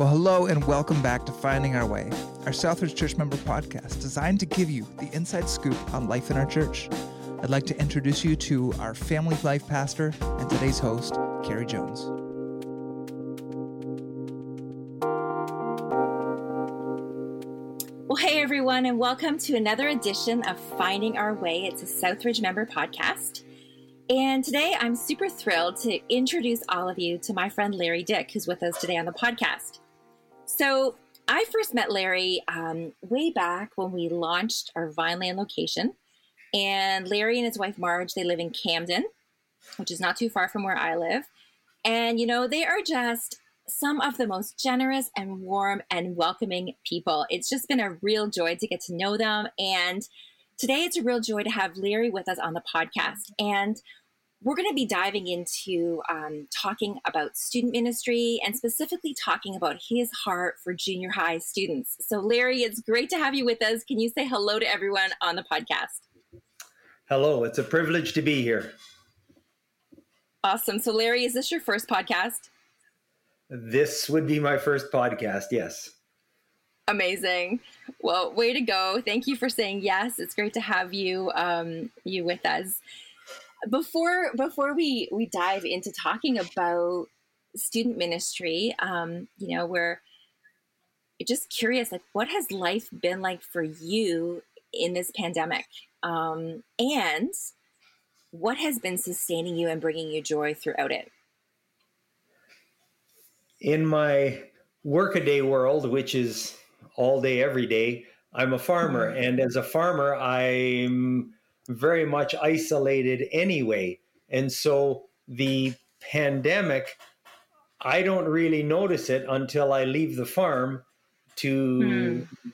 Well, hello and welcome back to Finding Our Way, our Southridge Church member podcast designed to give you the inside scoop on life in our church. I'd like to introduce you to our family life pastor and today's host, Carrie Jones. Well, hey everyone, and welcome to another edition of Finding Our Way. It's a Southridge member podcast. And today I'm super thrilled to introduce all of you to my friend Larry Dyck, who's with us today on the podcast. So I first met Larry um, way back when we launched our Vineland location. And Larry and his wife Marge, they live in Campden, which is not too far from where I live. And, you know, they are just some of the most generous and warm and welcoming people. It's just been a real joy to get to know them. And today it's a real joy to have Larry with us on the podcast. And we're going to be diving into um, talking about student ministry and specifically talking about his heart for junior high students. So, Larry, it's great to have you with us. Can you say hello to everyone on the podcast? Hello, it's a privilege to be here. Awesome. So, Larry, is this your first podcast? This would be my first podcast, yes. Amazing. Well, way to go. Thank you for saying yes. It's great to have you um, you with us before before we we dive into talking about student ministry, um, you know, we're just curious, like, what has life been like for you in this pandemic, um, and what has been sustaining you and bringing you joy throughout it? In my workaday world, which is all day, every day, I'm a farmer, mm-hmm. and as a farmer, I'm very much isolated anyway. And so the pandemic, I don't really notice it until I leave the farm to hmm.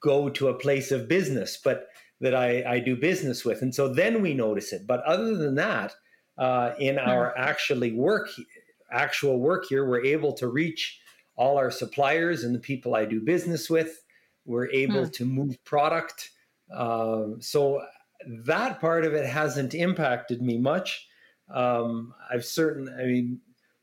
go to a place of business, but that I, I do business with. And so then we notice it. But other than that, uh, in hmm. our actually work, actual work here, we're able to reach all our suppliers and the people I do business with. We're able hmm. to move product. Uh, so that part of it hasn't impacted me much. Um, I've certain, I mean,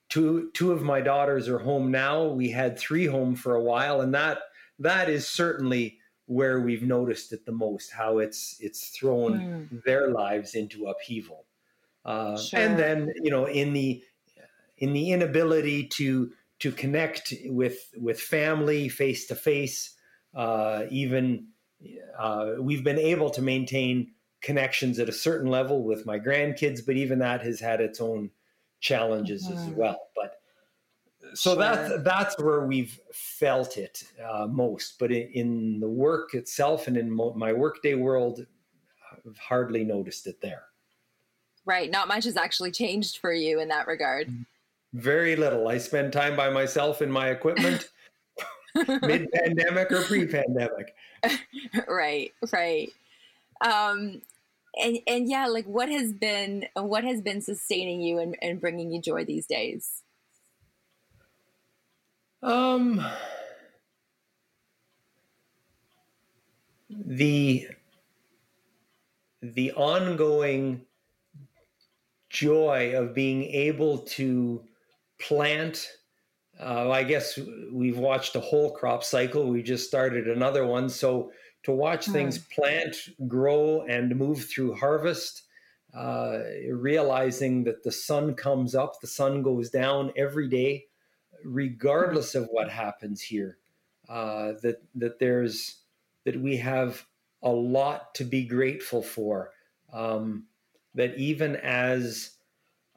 two two of my daughters are home now. We had three home for a while, and that that is certainly where we've noticed it the most. How it's it's thrown mm. their lives into upheaval, uh, sure. and then you know in the in the inability to to connect with with family face to face, even uh, we've been able to maintain connections at a certain level with my grandkids, but even that has had its own challenges mm-hmm. as well. But so sure. that's that's where we've felt it uh, most. But in, in, the work itself and in mo- my workday world, I've hardly noticed it there. Right. Not much has actually changed for you in that regard. Very little. I spend time by myself in my equipment. mid pandemic or pre pandemic. right, right. Um, and and yeah like what has been what has been sustaining you and, and bringing you joy these days? Um the the ongoing joy of being able to plant uh, i guess we've watched a whole crop cycle. We just started another one. So to watch mm. things plant, grow, and move through harvest, uh, realizing that the sun comes up, the sun goes down every day, regardless of what happens here. Uh, that that there's that we have a lot to be grateful for. Um, that even as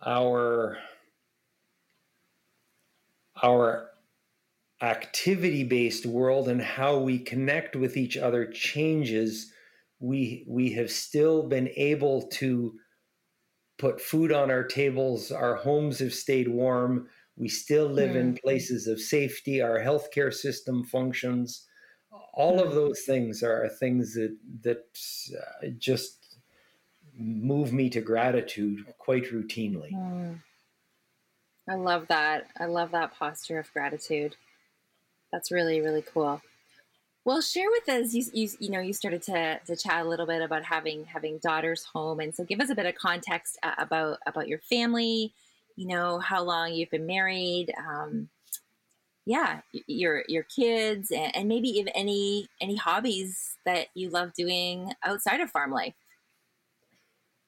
our our activity based world and how we connect with each other changes, we we have still been able to put food on our tables. Our homes have stayed warm. We still live mm. in places of safety. Our healthcare system functions. All of those things are things that that uh, just move me to gratitude quite routinely. Mm. I love that. I love that posture of gratitude. That's really really cool. Well, share with us. You, you, you know you started to, to chat a little bit about having having daughters home, and so give us a bit of context uh, about about your family. You know how long you've been married, um, yeah, your your kids and, and maybe even any any hobbies that you love doing outside of farm life.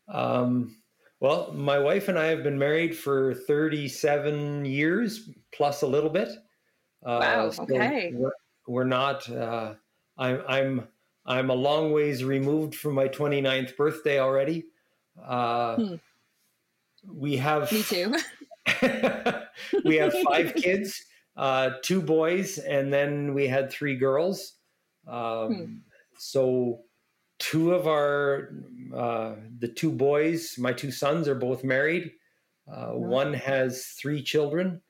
Um, well, my wife and I have been married for 37 years plus a little bit. Uh, wow. So okay. We're, we're not. Uh, I'm I'm I'm a long ways removed from my 29th birthday already. Uh, hmm. We have. Me too. we have five kids, uh, two boys, and then we had three girls. Um, hmm. So two of our uh, the two boys, my two sons, are both married. Uh, one has three children.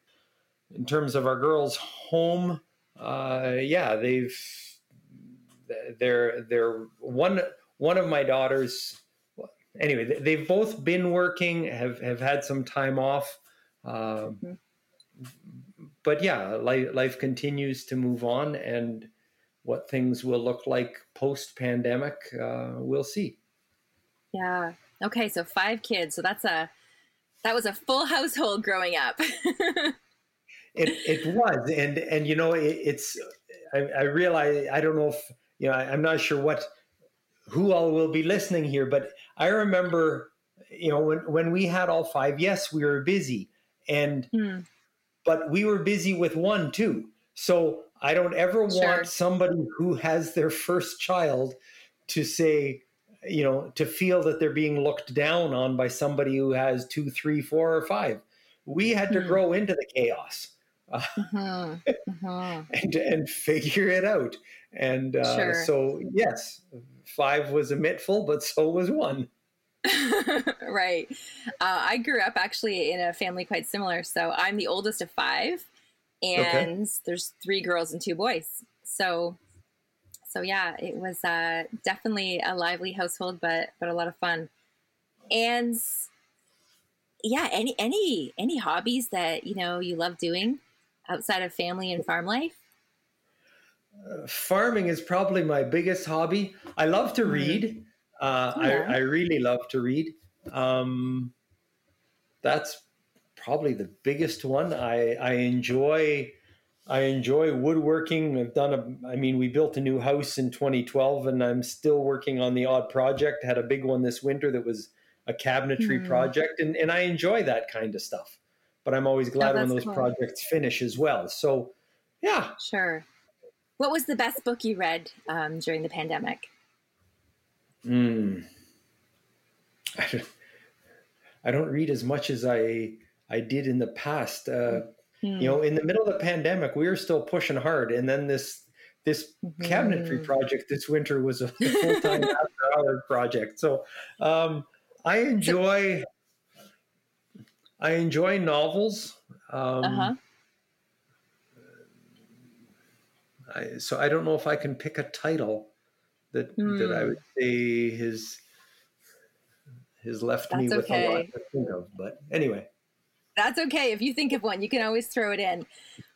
In terms of our girls' home, uh, yeah, they've they're they're one one of my daughters. Anyway, they've both been working, have have had some time off. mm-hmm. But yeah, life, life continues to move on, and what things will look like post pandemic, uh, we'll see. Yeah. Okay. So five kids. So that's a that was a full household growing up. it it was, and and you know it, it's I, I, realize I don't know if you know I, I'm not sure what who all will be listening here, but I remember you know when when we had all five. Yes, we were busy, and hmm. but we were busy with one too. So I don't ever sure. want somebody who has their first child to say, you know, to feel that they're being looked down on by somebody who has two, three, four, or five. We had to mm. grow into the chaos mm-hmm. Mm-hmm. and and figure it out. And uh, sure. so, yes, five was a mitful, but so was one. right. Uh, I grew up actually in a family quite similar. So I'm the oldest of five and okay. there's three girls and two boys. So, so yeah, it was uh, definitely a lively household, but but a lot of fun. And yeah, any any any hobbies that you know you love doing outside of family and farm life? Uh, farming is probably my biggest hobby. I love to mm-hmm. read. Uh, yeah. I, I really love to read. Um, that's probably the biggest one. I, I enjoy I enjoy woodworking. I've done a I mean we built a new house in 2012 and I'm still working on the odd project. Had a big one this winter that was a cabinetry mm. project and, and I enjoy that kind of stuff. But I'm always glad oh, when those cool. projects finish as well. So yeah. Sure. What was the best book you read um, during the pandemic? Hmm. I don't, I don't read as much as I I did in the past. Uh, mm-hmm. You know, in the middle of the pandemic, we were still pushing hard, and then this this mm-hmm. cabinetry project this winter was a full time after hour project. So um, I enjoy I enjoy novels. Um, uh-huh. I, so I don't know if I can pick a title that mm. that I hmm. would say his his left That's me with okay. a lot to think of. But anyway. That's okay. If you think of one, you can always throw it in.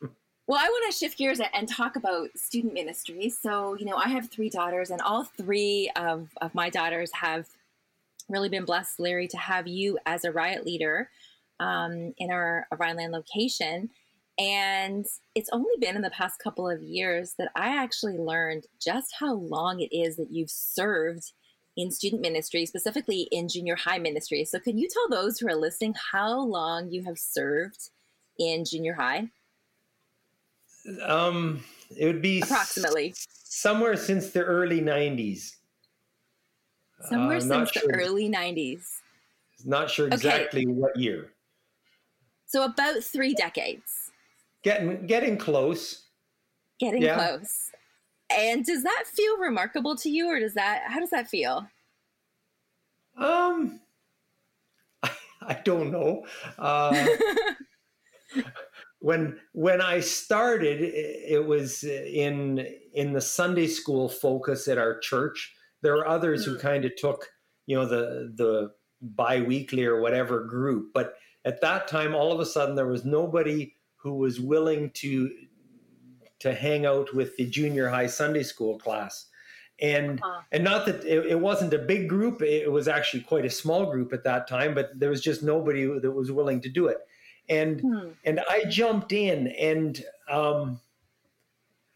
Well, I want to shift gears and talk about student ministry. So, you know, I have three daughters, and all three of, of my daughters have really been blessed, Larry, to have you as a riot leader um, in our Vineland location. And it's only been in the past couple of years that I actually learned just how long it is that you've served in student ministry, specifically in junior high ministry. So, can you tell those who are listening how long you have served in junior high? Um, it would be approximately s- somewhere since the early 90s. Somewhere uh, since sure. the early 90s. Not sure exactly okay. what year. So about three decades. Getting getting close. Getting yeah. close. And does that feel remarkable to you, or does that how does that feel? Um, I, I don't know. Uh, when when I started, it was in in the Sunday school focus at our church. There were others who mm. kind of took you know the the biweekly or whatever group, but at that time, all of a sudden, there was nobody who was willing to to hang out with the junior high Sunday school class. And uh-huh. and not that it, it, wasn't a big group, it was actually quite a small group at that time, but there was just nobody that was willing to do it. and hmm. and I jumped in, and um,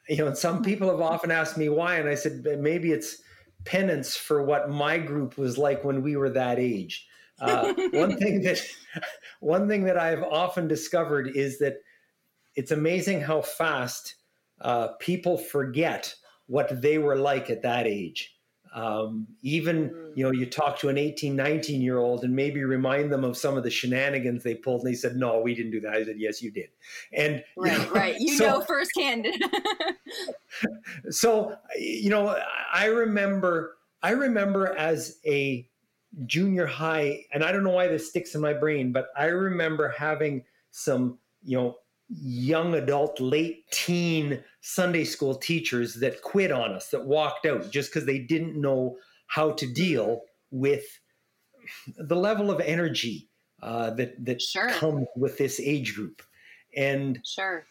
you know, some people have often asked me why, and I said maybe it's penance for what my group was like when we were that age. Uh, one thing that one thing that I've often discovered is that it's amazing how fast uh, people forget what they were like at that age. Um, even mm. you know you talk to an 18 19 year old and maybe remind them of some of the shenanigans they pulled and they said no we didn't do that i said yes you did and right you know, right you so, know firsthand so you know i remember i remember as a junior high and i don't know why this sticks in my brain but i remember having some you know young adult, late teen Sunday school teachers that quit on us, that walked out just because they didn't know how to deal with the level of energy uh, that that sure. comes with this age group. And sure.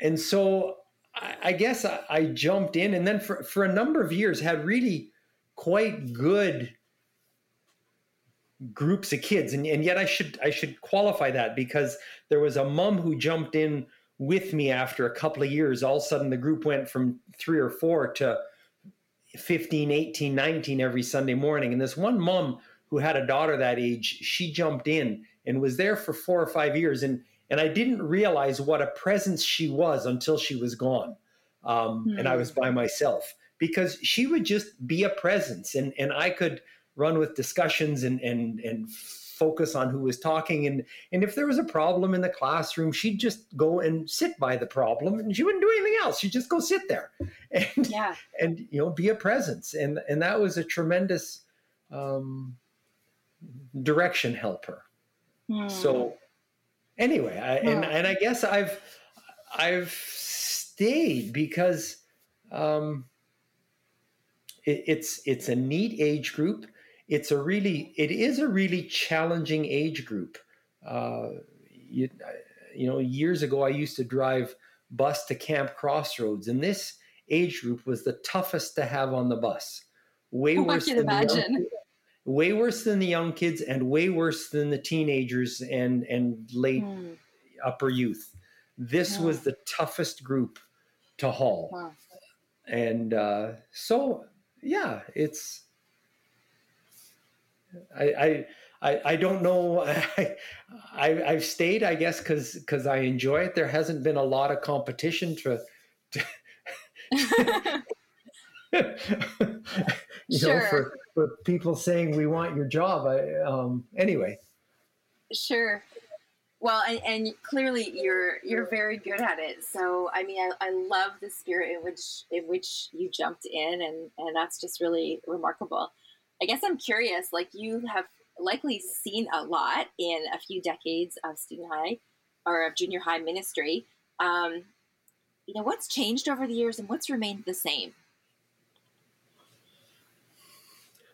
And so I, I guess I, I jumped in, and then for for a number of years had really quite good groups of kids. And, and yet i should i should qualify that because there was a mom who jumped in with me after a couple of years. All of a sudden the group went from three or four to 15 18 19 every sunday morning. And this one mom who had a daughter that age she jumped in and was there for four or five years. And and i didn't realize what a presence she was until she was gone um, mm. and i was by myself because she would just be a presence. And and i could run with discussions and and and focus on who was talking. And and if there was a problem in the classroom she'd just go and sit by the problem and she wouldn't do anything else. She'd just go sit there and yeah. and you know be a presence. And and that was a tremendous um, direction helper. Mm. so anyway I, and and I guess I've I've stayed because um, it, it's it's a neat age group it's a really it is a really challenging age group. Uh, you, you know, years ago I used to drive bus to Camp Crossroads, and this age group was the toughest to have on the bus. Way worse than imagine. The young, way worse than the young kids, and way worse than the teenagers and and late mm. upper youth. This yeah. was the toughest group to haul, wow. and uh, so yeah, it's I, I, I don't know. I, I, have stayed, I guess, because because I enjoy it. There hasn't been a lot of competition to, to you sure. know, for, for people saying we want your job. I, um, anyway. Sure. Well, and, and, clearly you're you're very good at it. So I mean, I, I love the spirit in which in which you jumped in, and and that's just really remarkable. I guess I'm curious, like you have likely seen a lot in a few decades of student high or of junior high ministry. Um, you know, what's changed over the years and what's remained the same?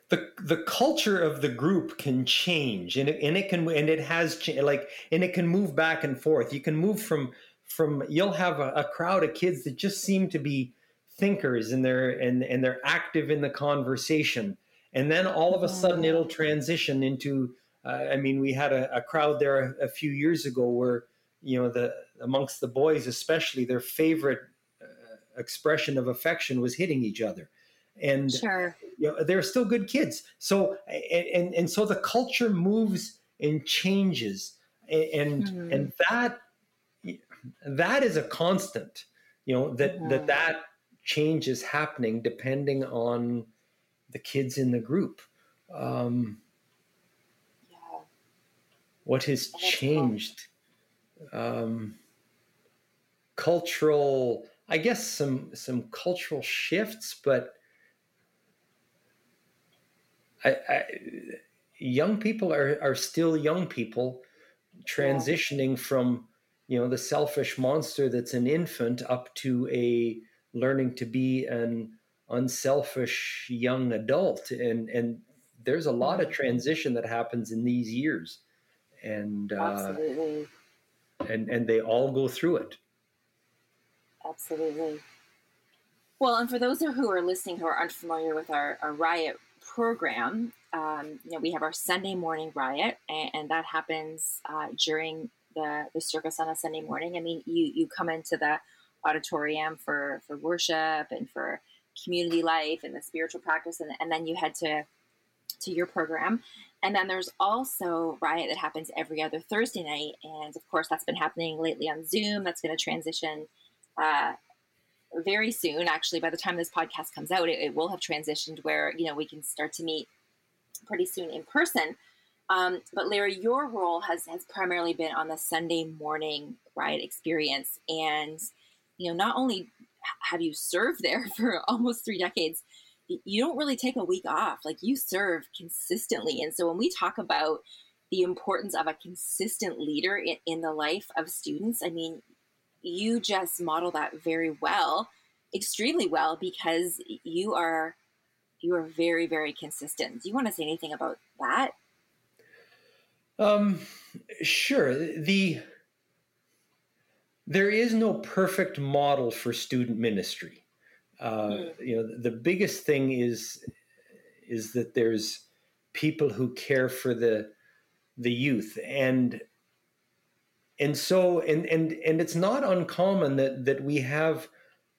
The, the culture of the group can change and it, and it can and it has like and it can move back and forth you can move from from you'll have a, a crowd of kids that just seem to be thinkers and they're and and they're active in the conversation and then all of a sudden it'll transition into uh, i mean we had a, a crowd there a, a, few years ago where you know the amongst the boys especially their favorite uh, expression of affection was hitting each other. And sure. you know, they're still good kids. So and and so the culture moves and changes. And mm-hmm. and that that is a constant you know that that that change is happening depending on the kids in the group. Um, yeah. What has changed? Um, cultural, I guess some some cultural shifts, but I, I, young people are are still young people, transitioning yeah. from you know the selfish monster that's an infant up to a learning to be an unselfish young adult. And and there's a lot of mm-hmm. transition that happens in these years. And uh, and and they all go through it. Absolutely. Well and for those who are listening who are unfamiliar with our, our riot program um, you know we have our sunday morning riot and, and that happens uh, during the the service on a Sunday morning? I mean, you you come into the auditorium for for worship and for community life and the spiritual practice, and, and then you head to to your program. And then there's also Riot that happens every other Thursday night, and of course that's been happening lately on Zoom. That's going to transition uh, very soon. Actually, by the time this podcast comes out, it, it, will have transitioned where you know we can start to meet pretty soon in person. Um, but Larry, your role has has primarily been on the Sunday morning Riot experience, and you know not only have you served there for almost three decades, you don't really take a week off. Like you serve consistently, and so when we talk about the importance of a consistent leader in, in the life of students, I mean, you just model that very well, extremely well, because you are you are very very consistent. Do you want to say anything about that? Um, sure. The there is no perfect model for student ministry. Uh, mm. You know, the biggest thing is is that there's people who care for the the youth and and so and and and it's not uncommon that that we have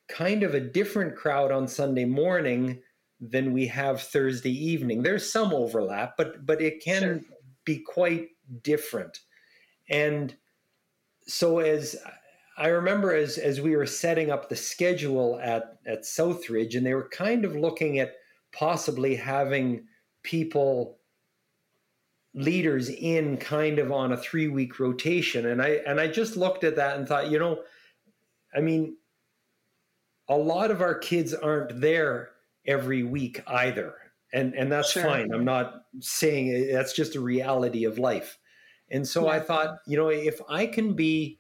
kind of a different crowd on Sunday morning than we have Thursday evening. There's some overlap, but but it can sure. be quite different. And so as I remember as as we were setting up the schedule at at Southridge, and they were kind of looking at possibly having people leaders in kind of on a three week rotation and i and i just looked at that and thought you know i mean a lot of our kids aren't there every week either and and that's sure. fine i'm not saying that's just a reality of life and so yeah. i thought you know if i can be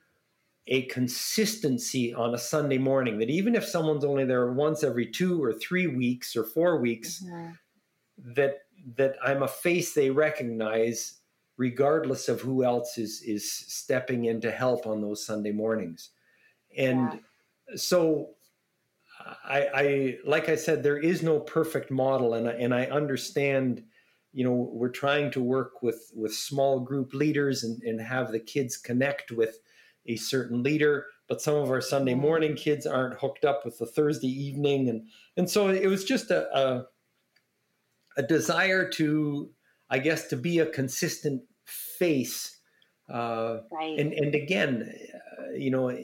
a consistency on a sunday morning that even if someone's only there once every two or three weeks or four weeks mm-hmm. that that I'm a face they recognize regardless of who else is is stepping in to help on those Sunday mornings. And yeah. so I, I like I said, there is no perfect model and I, and I understand, you know, we're trying to work with with small group leaders and, and have the kids connect with a certain leader but some of our Sunday morning kids aren't hooked up with the Thursday evening and and so it was just a, a a desire to, I guess, to be a consistent face. Uh, right. And and again, uh, you know,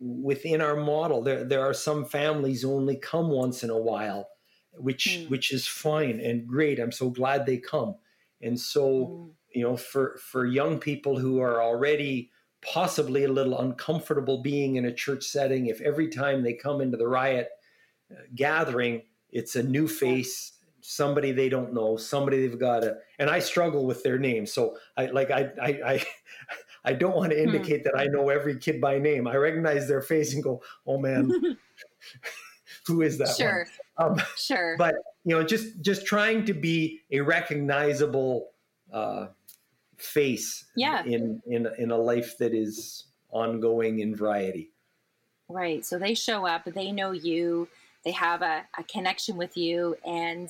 within our model, there there are some families who only come once in a while, which mm. which is fine and great. I'm so glad they come. And so, mm. you know, for for young people who are already possibly a little uncomfortable being in a church setting, if every time they come into the riot uh, gathering, it's a new face somebody they don't know, somebody they've got to, and I struggle with their names. So I like I I I, I don't want to hmm. indicate hmm. that I know every kid by name. I recognize their face and go, oh man, who is that? Sure, um, sure. But you know, just just trying to be a recognizable uh, face, yeah. in in in a life that is ongoing in variety. Right. So they show up, they know you, they have a, a connection with you, and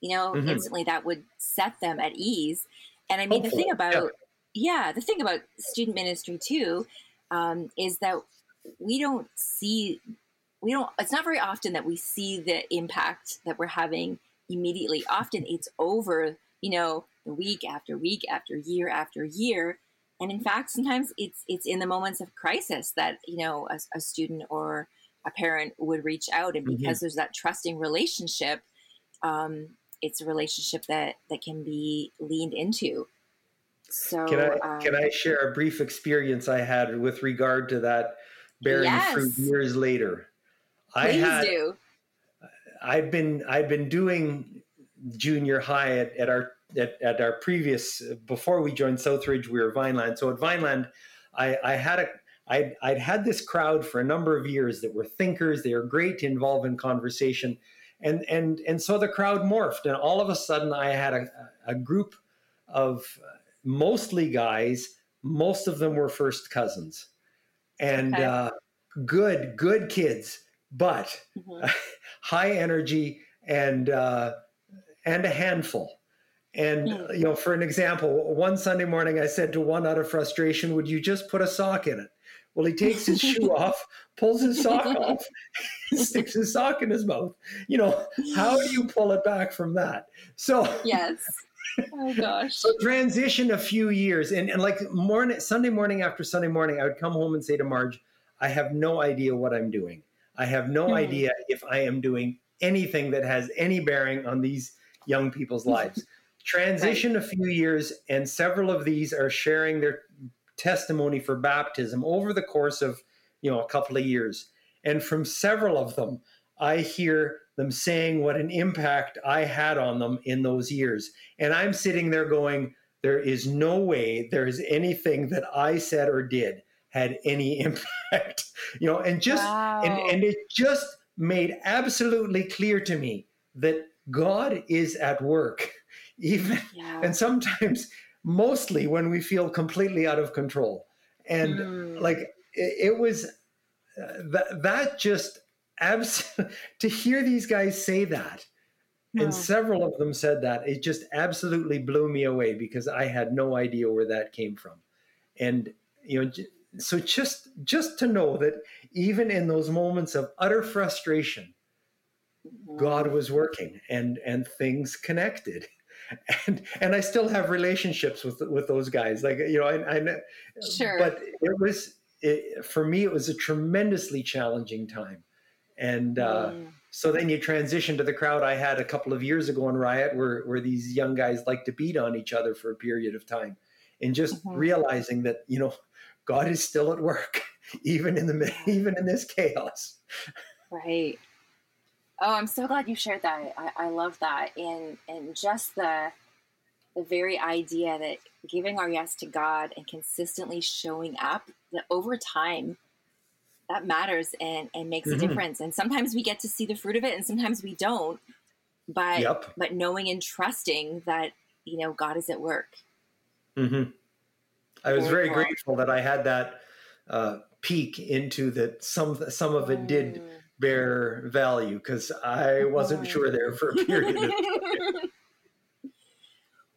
you know, mm-hmm. instantly that would set them at ease. And I mean, Hopefully. the thing about, yeah. yeah. the thing about student ministry too um, is that we don't see, we don't, it's not very often that we see the impact that we're having immediately. Often it's over, you know, week after week after year after year. And in fact, sometimes it's it's in the moments of crisis that you know a, a student or a parent would reach out, and mm-hmm. because mm-hmm. there's that trusting relationship, um, it's a relationship that that can be leaned into. So can I um, can I share a brief experience I had with regard to that bearing yes. fruit years later? Please I had, do. I've been I've been doing junior high at, at our at, at our previous before we joined Southridge we were Vineland. So at Vineland, I, I had a I'd, I'd had this crowd for a number of years that were thinkers. They were great to involve in conversation and and and so the crowd morphed and all of a sudden i had a, a group of mostly guys most of them were first cousins and okay. uh, good good kids but mm-hmm. high energy and uh, and a handful And mm. you know, for an example, one Sunday morning I said to one out of frustration, "Would you just put a sock in it?" Well, he takes his shoe off, pulls his sock off, sticks his sock in his mouth. You know, how do you pull it back from that? So yes. Oh gosh. So transition a few years, and, and like morning, Sunday morning after Sunday morning, I would come home and say to Marge, "I have no idea what I'm doing. I have no hmm. idea if I am doing anything that has any bearing on these young people's lives." Transition right. a few years, and several of these are sharing their testimony for baptism over the course of you know a couple of years and from several of them i hear them saying what an impact i had on them in those years and i'm sitting there going there is no way there is anything that i said or did had any impact you know and just wow. and, and it just made absolutely clear to me that god is at work even yeah. and sometimes mostly when we feel completely out of control. And mm. like it, it was uh, that that just abs- to hear these guys say that and several of them said that it just absolutely blew me away because i had no idea where that came from and you know so just just to know that even in those moments of utter frustration god was working and and things connected and and I still have relationships with with those guys. Like you know, I, I sure, but it was it, for me. It was a tremendously challenging time, and uh, mm. so then you transition to the crowd I had a couple of years ago in Riot, where where these young guys like to beat on each other for a period of time, and just mm-hmm. realizing that you know God is still at work, even in the even in this chaos. Right. Oh, I'm so glad you shared that. I, I love that, and and just the the very idea that giving our yes to God and consistently showing up that over time that matters and and makes mm-hmm. a difference. And sometimes we get to see the fruit of it, and sometimes we don't. But yep. but knowing and trusting that you know God is at work. Mm-hmm. I was very, very grateful that I had that uh, peek into that. Some some of it did mm bear value because I wasn't sure there for a period.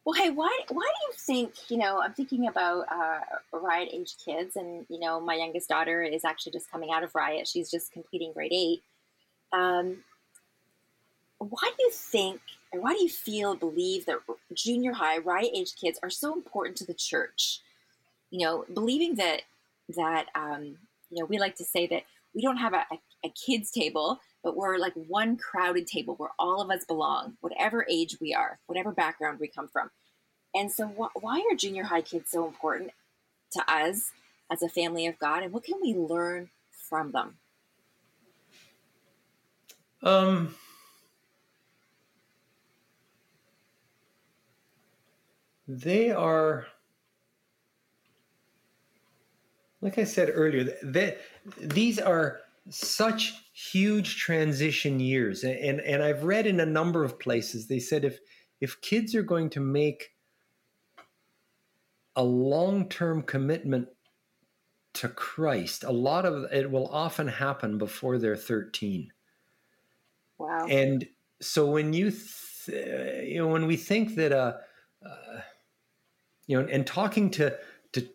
Well, hey, why why do you think you know? I'm thinking about uh, riot age kids, and you know, my youngest daughter is actually just coming out of riot. She's just completing grade eight. Um, why do you think, or why do you feel, believe that junior high riot age kids are so important to the church? You know, believing that that um, you know, we like to say that we don't have a, a, a kids table, but we're like one crowded table where all of us belong, whatever age we are, whatever background we come from. And so, wh- why are junior high kids so important to us as a family of God, and what can we learn from them? Um, they are, like I said earlier, that these are such huge transition years. And and I've read in a number of places they said if if kids are going to make a long-term commitment to Christ a lot of it will often happen before they're 13 wow. And so when you th- you know when we think that uh, uh you know and talking to to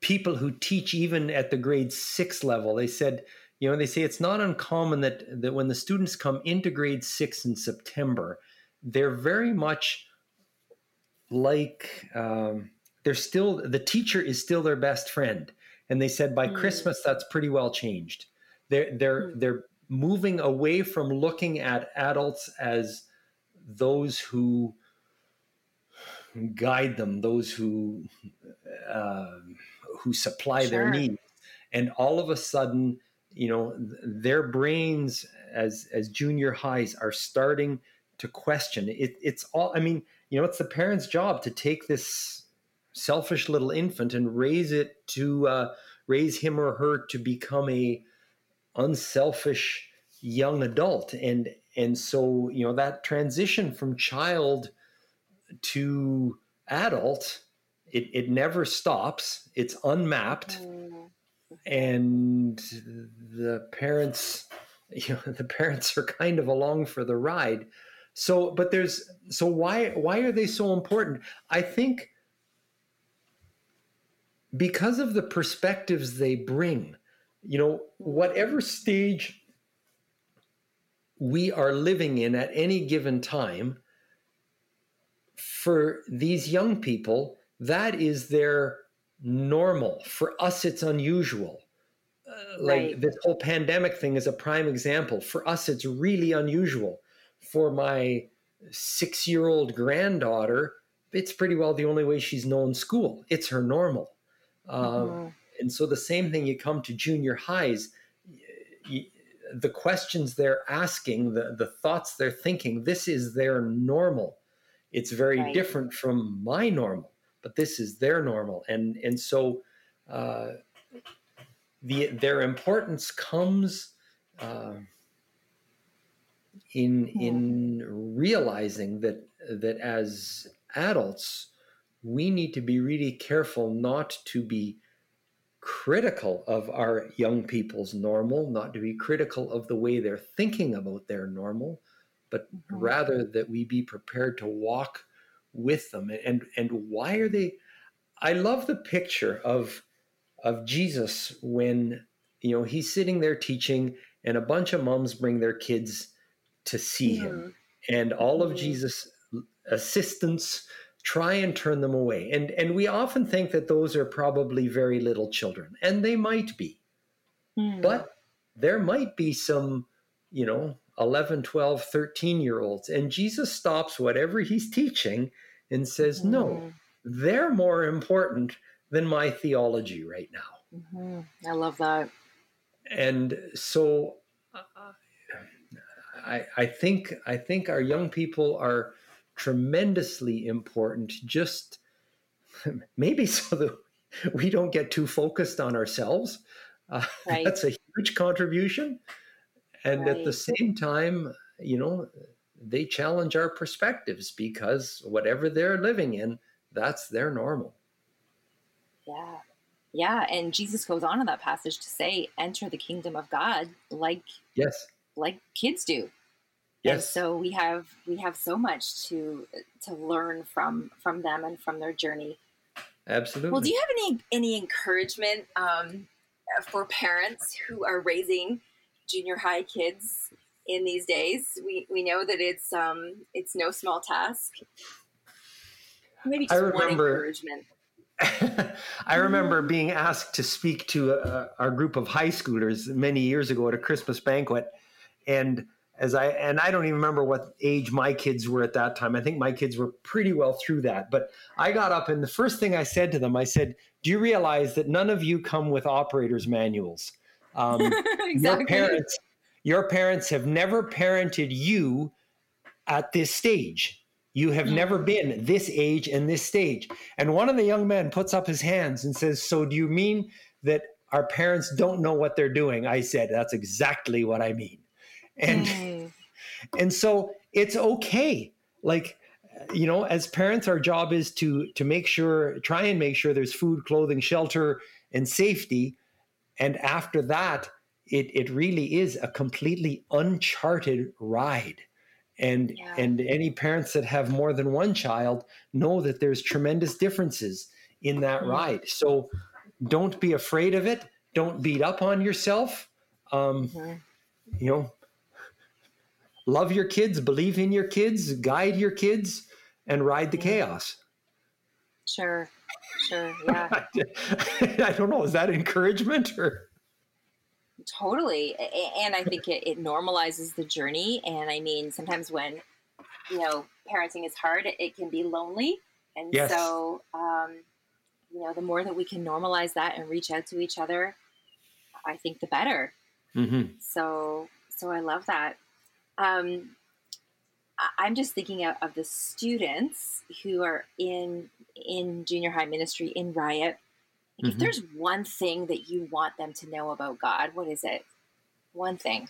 people who teach even at the grade 6 level they said you know, they say it's not uncommon that that when the students come into grade six in September, they're very much like um, they're still the teacher is still their best friend, and they said by mm. Christmas that's pretty well changed. They're they're mm. they're moving away from looking at adults as those who guide them, those who uh, who supply sure. their needs, and all of a sudden you know their brains as as junior highs are starting to question it it's all i mean you know it's the parents job to take this selfish little infant and raise it to uh, raise him or her to become a unselfish young adult. And and so you know that transition from child to adult it, it never stops. It's unmapped. Mm and the parents you know the parents are kind of along for the ride So, but there's so why why are they so important? I think because of the perspectives they bring. You know, whatever stage we are living in at any given time, for these young people, that is their normal. For us, it's unusual. Uh, like right. this whole pandemic thing is a prime example. For us, it's really unusual. For my six year old granddaughter, it's pretty well the only way she's known school. It's her normal. mm-hmm. And so the same thing, you come to junior highs, you, the questions they're asking, the, the thoughts they're thinking, this is their normal. It's very right. different from my normal, but this is their normal. And, and so uh, the, their importance comes uh, in, in realizing that, that as adults, we need to be really careful not to be critical of our young people's normal, not to be critical of the way they're thinking about their normal, but mm-hmm. rather that we be prepared to walk with them. And and why are they? I love the picture of of Jesus when you know he's sitting there teaching, and a bunch of moms bring their kids to see mm-hmm. him, and all of mm-hmm. Jesus' assistants try and turn them away. And, and we often think that those are probably very little children, and they might be. Mm. But there might be some, you know, 11, 12, 13 year olds. And Jesus stops whatever he's teaching and says, mm. no, they're more important than my theology right now. Mm-hmm. I love that. And so uh, I, I think I think our young people are tremendously important just maybe so that we don't get too focused on ourselves uh, right. that's a huge contribution and right. at the same time you know they challenge our perspectives because whatever they're living in that's their normal yeah yeah and jesus goes on in that passage to say enter the kingdom of god like yes like kids do Yes. And so we have we have so much to to learn from from them and from their journey. Absolutely. Well, do you have any any encouragement um, for parents who are raising junior high kids in these days? We we know that it's um it's no small task. Maybe just I remember, encouragement. I remember being asked to speak to a, our group of high schoolers many years ago at a Christmas banquet, and as I and I don't even remember what age my kids were at that time. I think my kids were pretty well through that. But I got up and the first thing I said to them, I said, "Do you realize that none of you come with operators manuals? Um, exactly. Your parents, your parents have never parented you at this stage. You have never been this age and this stage." And one of the young men puts up his hands and says, "So do you mean that?" Our parents don't know what they're doing. I said, That's exactly what I mean and mm. and so it's okay like you know as parents our job is to to make sure try and make sure there's food clothing shelter and safety and after that it it really is a completely uncharted ride and yeah. and any parents that have more than one child know that there's tremendous differences in that mm. ride so don't be afraid of it don't beat up on yourself um, mm-hmm. you know love your kids, believe in your kids, guide your kids, and ride the chaos. Sure, sure, yeah. I don't know. Is that encouragement or? Totally, and I think it, it normalizes the journey. And I mean, sometimes when you know parenting is hard, it can be lonely, and yes. so um, you know, the more that we can normalize that and reach out to each other, I think the better. Mm-hmm. So, so I love that. Um, I'm just thinking of, of, the students who are in in junior high ministry in Riot. mm-hmm. If there's one thing that you want them to know about God, what is it? One thing.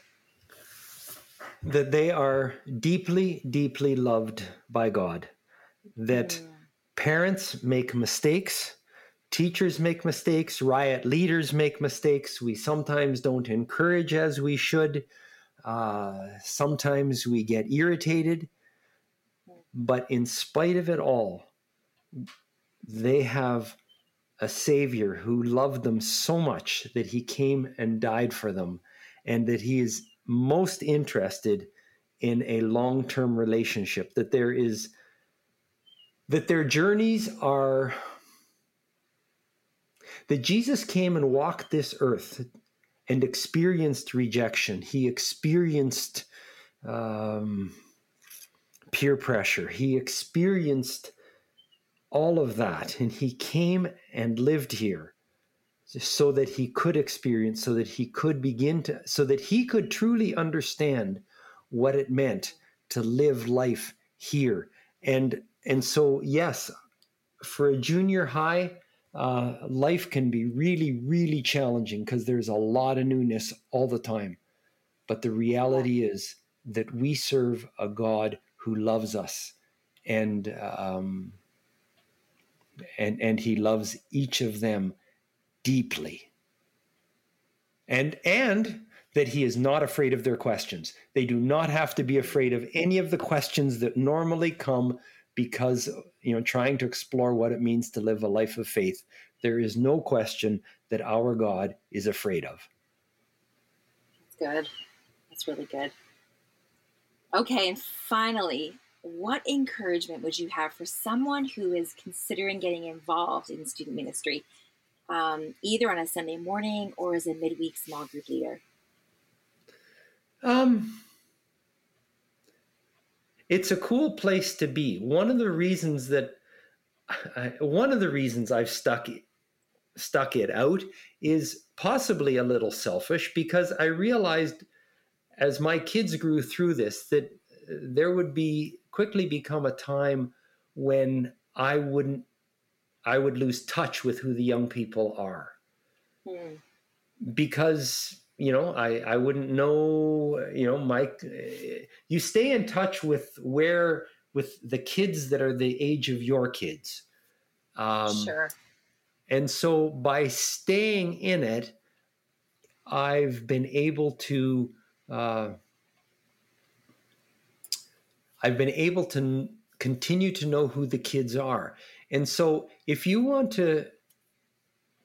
That they are deeply, deeply loved by God. That mm. parents make mistakes, teachers make mistakes, riot leaders make mistakes. We sometimes don't encourage as we should. Uh, sometimes we get irritated, but in spite of it all, they have a savior who loved them so much that he came and died for them and that he is most interested in a long-term relationship that there is that their journeys are that Jesus came and walked this earth and experienced rejection. He experienced um, peer pressure. He experienced all of that. And he came and lived here so that he could experience, so that he could begin to, so that he could truly understand what it meant to live life here. And and so yes, for a junior high, uh, life can be really, really challenging because there's a lot of newness all the time. But the reality is that we serve a God who loves us, and um, and and He loves each of them deeply. And and that He is not afraid of their questions. They do not have to be afraid of any of the questions that normally come because you know trying to explore what it means to live a life of faith there is no question that our god is afraid of. That's good. That's really good. Okay and finally what encouragement would you have for someone who is considering getting involved in student ministry um, either on a sunday morning or as a midweek small group leader? Um it's a cool place to be. One of the reasons that I, one of the reasons I've stuck stuck it out is possibly a little selfish because I realized as my kids grew through this that there would be quickly become a time when I wouldn't I would lose touch with who the young people are. Hmm. Because you know i i wouldn't know you know mike you stay in touch with where with the kids that are the age of your kids. Um, sure. and so by staying in it i've been able to uh, i've been able to n- continue to know who the kids are. And so if you want to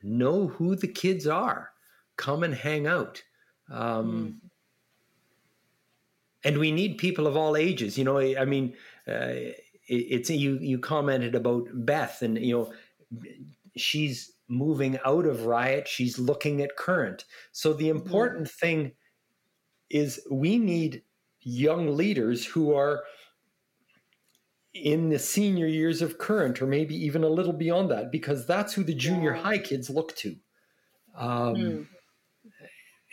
know who the kids are come and hang out. Um, mm. And we need people of all ages. You know, I mean, uh, it, it's you. You commented about Beth, and you know, she's moving out of riot. She's looking at current. So the mm-hmm. important mm. thing is we need young leaders who are in the senior years of current or maybe even a little beyond that because that's who the junior yeah. high kids look to um, mm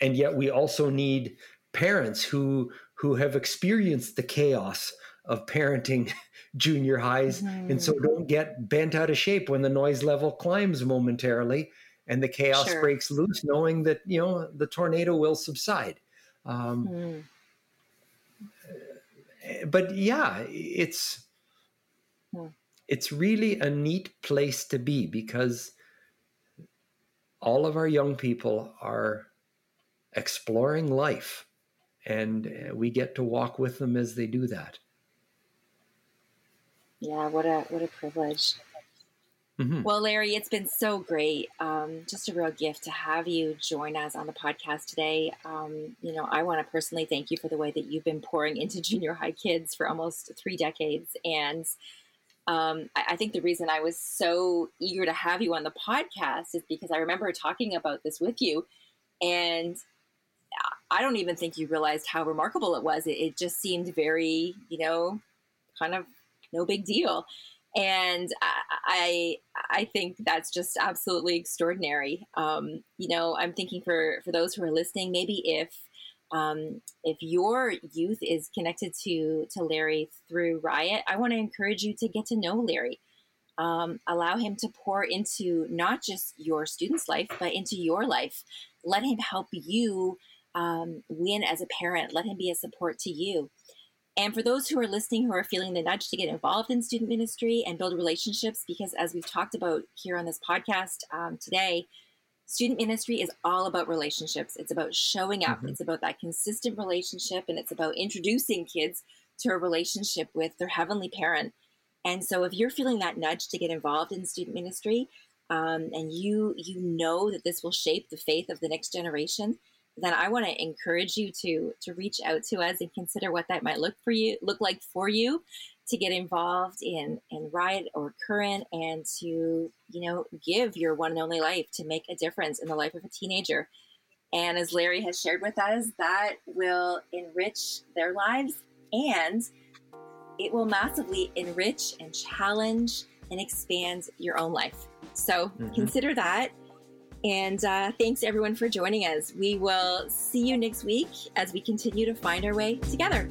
and yet we also need parents who who have experienced the chaos of parenting junior highs mm-hmm. and so mm-hmm. don't get bent out of shape when the noise level climbs momentarily and the chaos sure. breaks loose knowing that you know the tornado will subside um, mm. but yeah it's mm. it's really a neat place to be because all of our young people are exploring life. And uh, we get to walk with them as they do that. Yeah, what a what a privilege. Mm-hmm. Well, Larry, it's been so great. Um, just a real gift to have you join us on the podcast today. Um, you know, I want to personally thank you for the way that you've been pouring into junior high kids for almost three decades. And um, I, I, think the reason I was so eager to have you on the podcast is because I remember talking about this with you. And I don't even think you realized how remarkable it was. It, it just seemed very, you know, kind of no big deal. And I, I think that's just absolutely extraordinary. Um, you know, I'm thinking for for those who are listening, maybe if um, if your youth is connected to to Larry through Riot, I want to encourage you to get to know Larry. Um, allow him to pour into not just your student's life, but into your life. Let him help you um, win as a parent. Let him be a support to you. And for those who are listening who are feeling the nudge to get involved in student ministry and build relationships, because as we've talked about here on this podcast um, today, student ministry is all about relationships. It's about showing up, mm-hmm. it's about that consistent relationship, and it's about introducing kids to a relationship with their heavenly parent. And so if you're feeling that nudge to get involved in student ministry, um, and you you know that this will shape the faith of the next generation, then I want to encourage you to to reach out to us and consider what that might look for you look like for you to get involved in in Riot or Current and to you know give your one and only life to make a difference in the life of a teenager. And as Larry has shared with us, that will enrich their lives and it will massively enrich and challenge and expand your own life. So mm-hmm. consider that. And uh, thanks everyone for joining us. We will see you next week as we continue to find our way together.